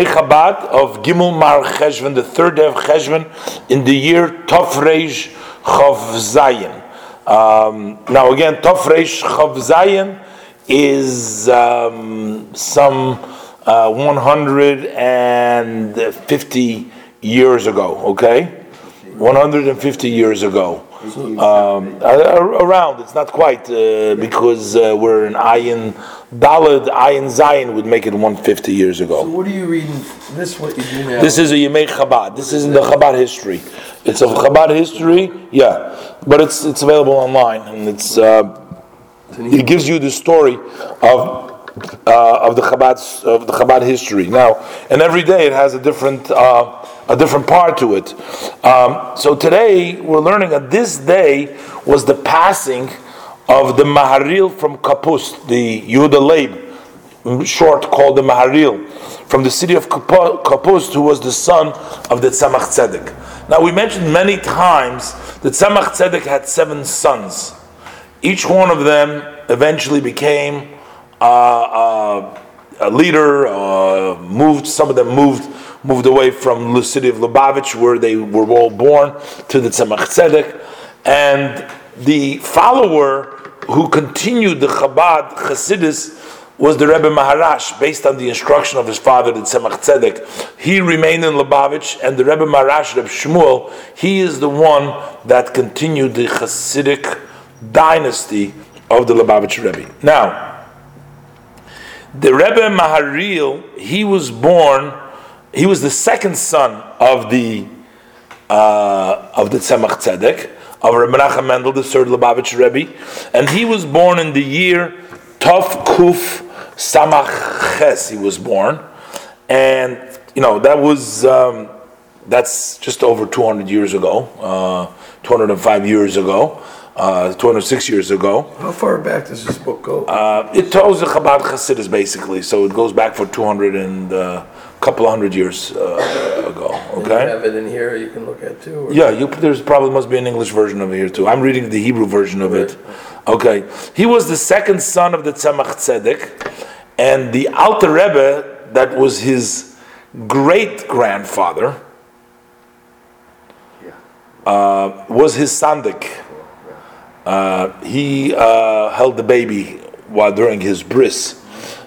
Yemei Chabad of Gimel Mar Cheshvan, the third day of Cheshvan, in the year Tofreish Chav Zayin. Um, now again, Tofreish Chav Zayin is um, some uh, 150 years ago, okay? 150 years ago. Um, around, it's not quite, uh, because uh, we're in Ayin Dalad, Ayin Zayin would make it 150 years ago. So what are you reading? This what you do now? This is a Yemei Chabad. This is in the Chabad history. It's a Chabad history, yeah, but it's it's available online, and it's uh, it gives you the story of uh, of the Chabad of the Chabad history. Now, and every day it has a different uh, a different part to it. Um, so today we're learning that this day was the passing of the Maharil from Kapust, the Yehuda Leib, short called the Maharil, from the city of Kapust, who was the son of the Tzemach Tzedek. Now we mentioned many times that Tzemach Tzedek had seven sons. Each one of them eventually became uh, uh, a leader. Uh, moved. Some of them moved moved away from the city of Lubavitch, where they were all born, to the Tzemach Tzedek, and the follower who continued the Chabad Chassidus was the Rebbe Maharash, based on the instruction of his father, the Tzemach Tzedek. He remained in Lubavitch, and the Rebbe Maharash, Rebbe Shmuel, he is the one that continued the Chassidic dynasty of the Lubavitch Rebbe. Now, the Rebbe Maharil, he was born, he was the second son of the uh, of the Tzemach Tzedek, of Rebbe Menachem Mendel, the third Lubavitch Rebbe, and he was born in the year Tov Kuf Samach Ches. He was born, and you know that was um, that's just over 200 years ago, uh, 205 years ago uh, 206 years ago. How far back does this book go? Uh, it tells the Chabad Hasidus basically, so it goes back for 200 and a uh, couple hundred years uh, ago. Okay. you have it in here you can look at too. Or? Yeah, you, there's probably must be an English version of it here too. I'm reading the Hebrew version of it. Okay, he was the second son of the Tzemach Tzedek, and the Alter Rebbe that was his great grandfather. Yeah. Uh, was his sandik. Uh, he uh, held the baby while during his bris.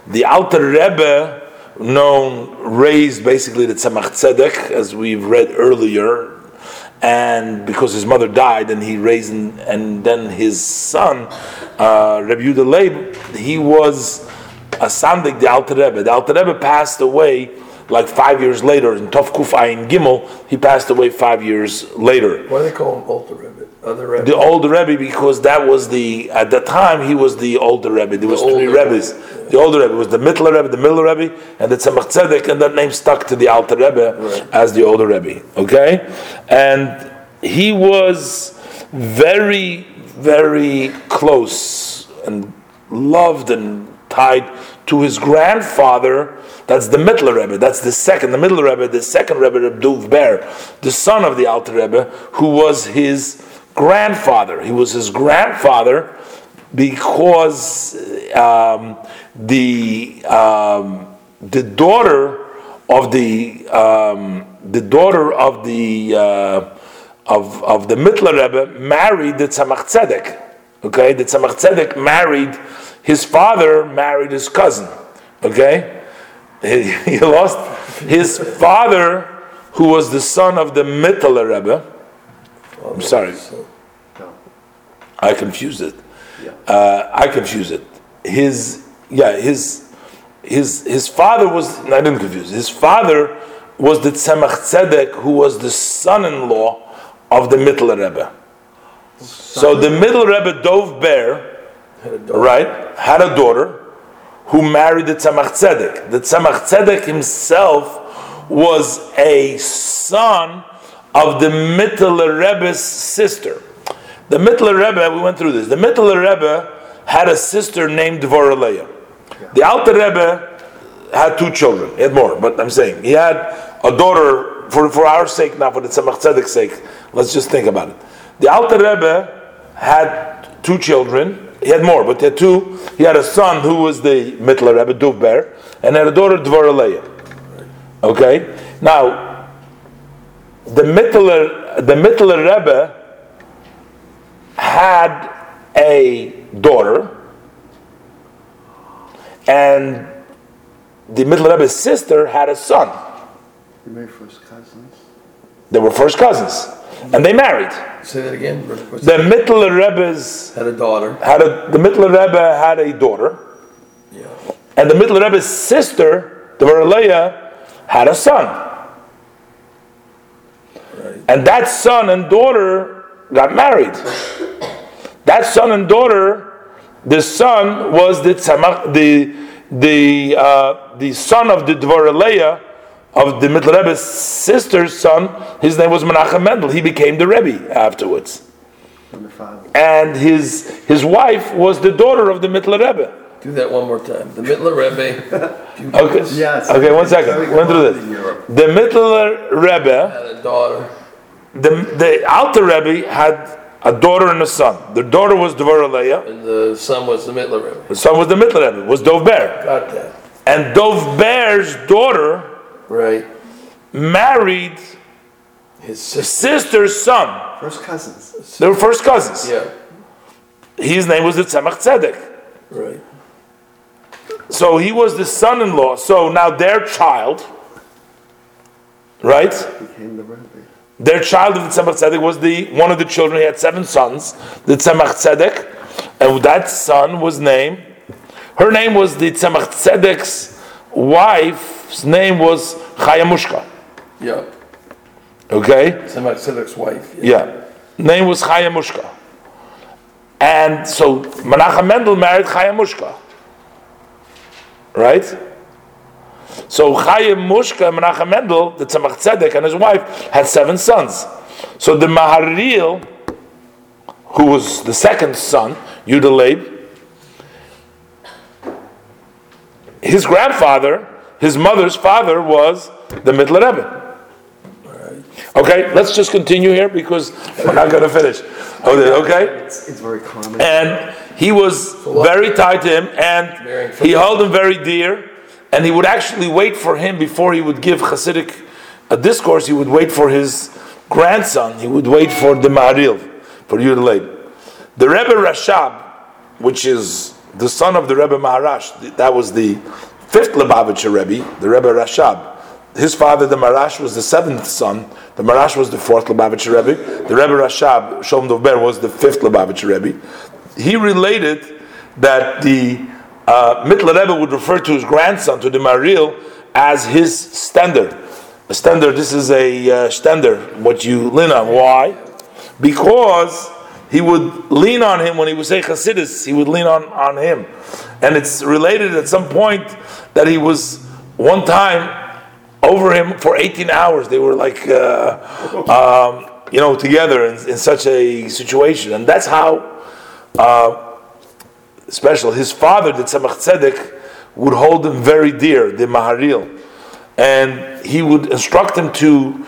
The Alter Rebbe, known, raised basically the Tzemach Tzedek, as we've read earlier, and because his mother died, and he raised, and, and then his son, uh, Rebbe Yehuda he was a sandik, the Alter Rebbe. The Alter Rebbe passed away like five years later in Tov Kuf Ayin Gimel. He passed away five years later. Why do they call him Alter Rebbe? Other Rebbe. The older Rebbe, because that was the at the time he was the older Rebbe. There was the three Rebbes. Rebbe. The older Rebbe was the Mittler Rebbe, the middle Rebbe, and the Tzemach Tzedek, and that name stuck to the Alter Rebbe right. as the older Rebbe. Okay, and he was very, very close and loved and tied to his grandfather. That's the Mittler Rebbe. That's the second, the middle Rebbe, the second Rebbe, Reb Duv Ber, the son of the Alter Rebbe, who was his grandfather. He was his grandfather because um, the um, the daughter of the um, the daughter of the uh, of of the Mittler Rebbe married the Tzemach Tzedek. Okay, the Tzemach Tzedek married his father married his cousin. Okay, he, he lost his father, who was the son of the Mittler Rebbe I'm sorry. I confused it. Uh, I confused it. His yeah his his his father was I didn't confuse. His father was the Tzemach Tzedek, who was the son-in-law of the Middle Rebbe. So the Middle Rebbe Dov Ber, right, had a daughter who married the Tzemach Tzedek. The Tzemach Tzedek himself was a son of the Mittler Rebbe's sister. The Mittler Rebbe, we went through this. The Mittler Rebbe had a sister named Dvoraleya. The Alter Rebbe had two children. He had more, but I'm saying he had a daughter. For, for our sake, not for the Tzemach Tzedek's sake, let's just think about it. The Alter Rebbe had two children. He had more, but he had two. He had a son who was the Mittler Rebbe, Duvber, and had a daughter, Dvoraleya. Okay, now the Mittler, the Mittler Rebbe had a daughter, and the Mittler Rebbe's sister had a son. You made first cousins? They were first cousins, and they married. Say that again. The Mittler Rebbe's Had a daughter. had a the Mittler Rebbe had a daughter, Yeah. and the Mittler Rebbe's sister, the Leah, had a son. Right. And that son and daughter got married. That son and daughter, the son was the Tzemach, the the uh, the son of the Dvoraleya of the Mittler Rebbe's sister's son. His name was Menachem Mendel. He became the Rebbe afterwards, From the and his his wife was the daughter of the Mittler Rebbe. Do that one more time. The Mittler Rebbe. Okay. this, Yes. Okay, one It's Went through this. The Mittler Rebbe. Had a daughter. The the Alter Rebbe had a daughter and a son. The daughter was Dvorah Leah. And the son was the Mittler Rebbe. The son was the Mittler Rebbe, was Dov Ber. Got that. And Dov Ber's daughter Right. married His his sister. sister's son. First cousins. They were first cousins. Yeah. His name was the Tzemach Tzedek. Right. So he was the son-in-law. So now their child, right? Became the Rebbe. Their child of the Tzemach Tzedek was the one of the children. He had seven sons, the Tzemach Tzedek, and that son was named. Her name was the Tzemach Tzedek's wife's name was Chayamushka. Yeah. Okay, Tzemach Tzedek's wife. yeah, name was Chayamushka, and so Menachem Mendel married Chayamushka. Right. So Chaim Mushka Menachem Mendel, the Tzemach Tzedek, and his wife had seven sons. So the Maharil, who was the second son, Yudaleib, his grandfather, his mother's father, was the Mittler Rebbe. Okay, let's just continue here because we're not going to finish. Okay. It's, it's very common. And he was very tied to him, and he held him very dear. And he would actually wait for him before he would give Hasidic a discourse. He would wait for his grandson. He would wait for the Maharil, for you Yudaleib. The Rebbe Rashab, which is the son of the Rebbe Maharash, that was the fifth Lubavitcher Rebbe, the Rebbe Rashab. His father, the Marash, was the seventh son. The Marash was the fourth Lubavitcher Rebbe. The Rebbe Rashab, Sholem Dovber, was the fifth Lubavitcher Rebbe. He related that the uh, Mittler Rebbe would refer to his grandson, to the Maril, as his stender. A stender, this is a uh, stender, what you lean on. Why? Because he would lean on him when he would say Chassidus, he would lean on, on him. And it's related at some point that he was one time over him for 18 hours. They were like, uh, um, you know, together in, in such a situation. And that's how uh, special. His father, the Tzemach Tzedek, would hold him very dear, the Maharil. And he would instruct him to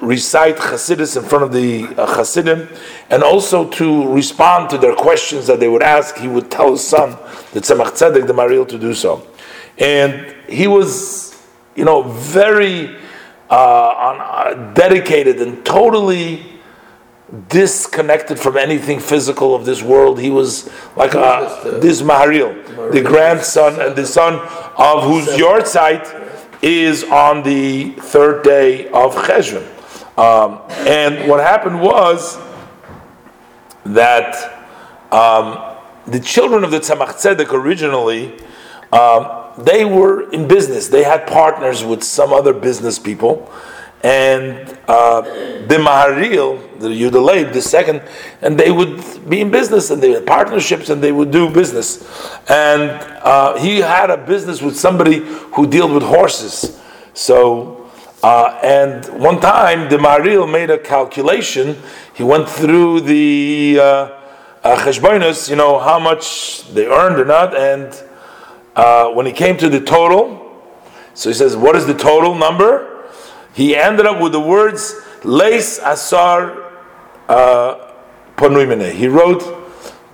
recite Chassidus in front of the uh, Chassidim, and also to respond to their questions that they would ask. He would tell his son, the Tzemach Tzedek, the Maril, to do so. And he was, you know, very uh, on, uh, dedicated and totally disconnected from anything physical of this world. He was like uh, this Maharil, the grandson and the son of whose yahrzeit is on the third day of Cheshvan. Um, and what happened was that um, the children of the Tzemach Tzedek originally, um, they were in business. They had partners with some other business people. And uh, the Maharil, the Yudaleib, the second, and they would be in business and they had partnerships and they would do business. And uh, he had a business with somebody who dealt with horses. So uh, and one time, the Maharil made a calculation. He went through the uh, uh, you know, how much they earned or not. And uh, when he came to the total, so he says, What is the total number? He ended up with the words, Leis Asar uh, Ponuimene. He wrote,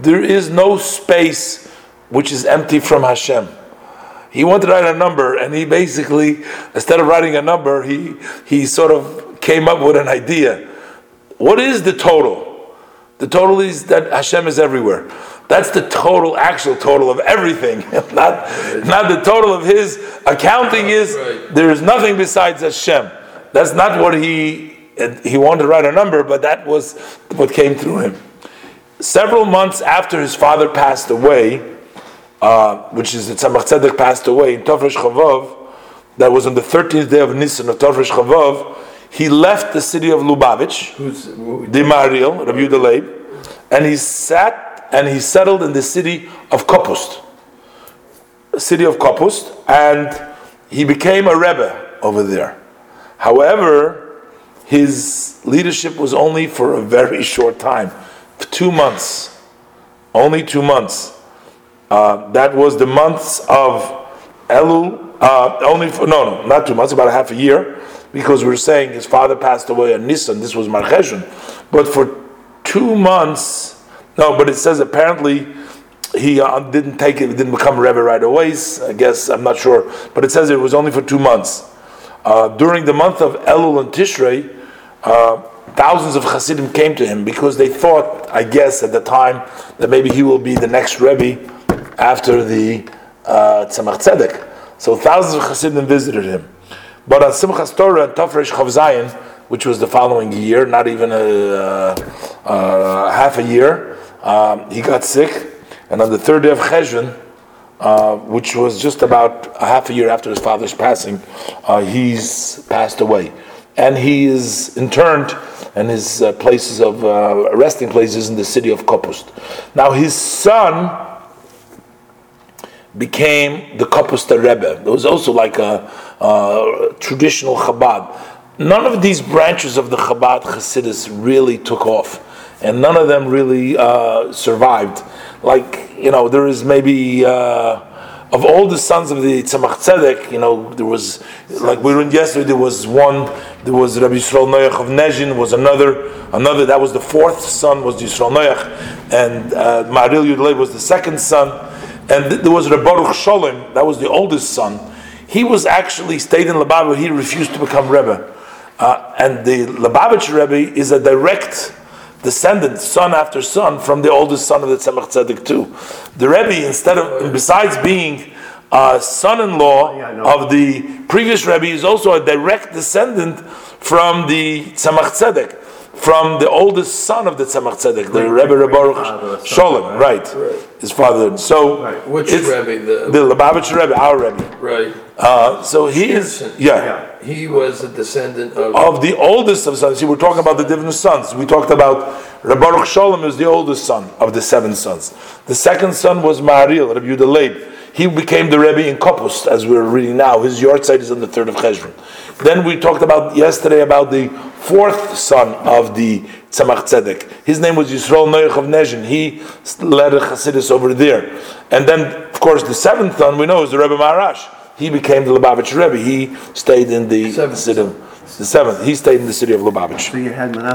There is no space which is empty from Hashem. he wanted to write a number, and he basically, instead of writing a number, he he sort of came up with an idea. What is the total? The total is that Hashem is everywhere. That's the total, actual total of everything. not, not the total of his accounting is there is nothing besides Hashem. That's not what he he wanted to write a number, but that was what came through him. Several months after his father passed away, uh, which is that Tzemach Tzedek passed away in Tovresh Chavav, that was on the 13th day of Nisan of Tovresh Chavav, he left the city of Lubavitch, the Mariel, Rabbi Yehuda and he sat and he settled in the city of Kopust, city of Kopust, and he became a rebbe over there. However, his leadership was only for a very short time, two months, only two months. Uh, that was the months of Elul. Uh, only for no, no, not two months, about a half a year, because we're saying his father passed away on Nisan. This was Mar Cheshvan, but for two months, no. But it says apparently he uh, didn't take it, didn't become a rebbe right away. I guess I'm not sure, but it says it was only for two months. Uh, during the month of Elul and Tishrei, uh, thousands of Hasidim came to him because they thought, I guess, at the time that maybe he will be the next Rebbe after the uh, Tzemach Tzedek. So thousands of Hasidim visited him. But on Simchas Torah and Tafresh Chav Zayin, which was the following year, not even a, uh, half a year, um, he got sick. And on the third day of Cheshvan, uh, which was just about a half a year after his father's passing, uh, he's passed away. And he is interned and his uh, places of uh, resting places in the city of Kopust. Now his son became the Kopuster Rebbe. There was also like a, a traditional Chabad. None of these branches of the Chabad Hasidus really took off, and none of them really uh, survived. Like you know, there is maybe. Uh, of all the sons of the Tzemach Tzedek, you know, there was, like we learned yesterday, there was one, there was Rabbi Yisrael Noach of Nezhin, was another, another, that was the fourth son, was Yisrael Noach, and uh, Maril Yudlei was the second son, and th- there was Rabbi Baruch Sholem, that was the oldest son. He was actually stayed in Lubavitch, he refused to become Rebbe. Uh, and the Lubavitch Rebbe is a direct descendant, son after son, from the oldest son of the Tzemach Tzedek too. The Rebbe, instead of, besides being a son-in-law Yeah, of the previous Rebbe, is also a direct descendant from the Tzemach Tzedek, from the oldest son of the Tzemach Tzedek, the Rebbe Rebbe Baruch grandfather or Sholem, right? His father. So Right. which Rebbe? The, the Lubavitch Rebbe, our Rebbe. right. Uh, so he is, yeah Yeah. He was a descendant of. of the oldest of sons. See, we're talking about the different sons. We talked about Rabbi Baruch Sholem is the oldest son of the seven sons. The second son was Maharil, Rabbi Yehuda Leib. He became the Rebbe in Kopust, as we're reading now. His yahrzeit is on the third of Cheshvan. Then we talked about yesterday about the fourth son of the Tzemach Tzedek. His name was Yisrael Noach of Nezhin. He led a Chassidus over there. And then, of course, the seventh son we know is the Rebbe Maharash. He became the Lubavitch Rebbe. He stayed in the Seventh city of the seventh. He stayed in the city of Lubavitch. So you had Menachem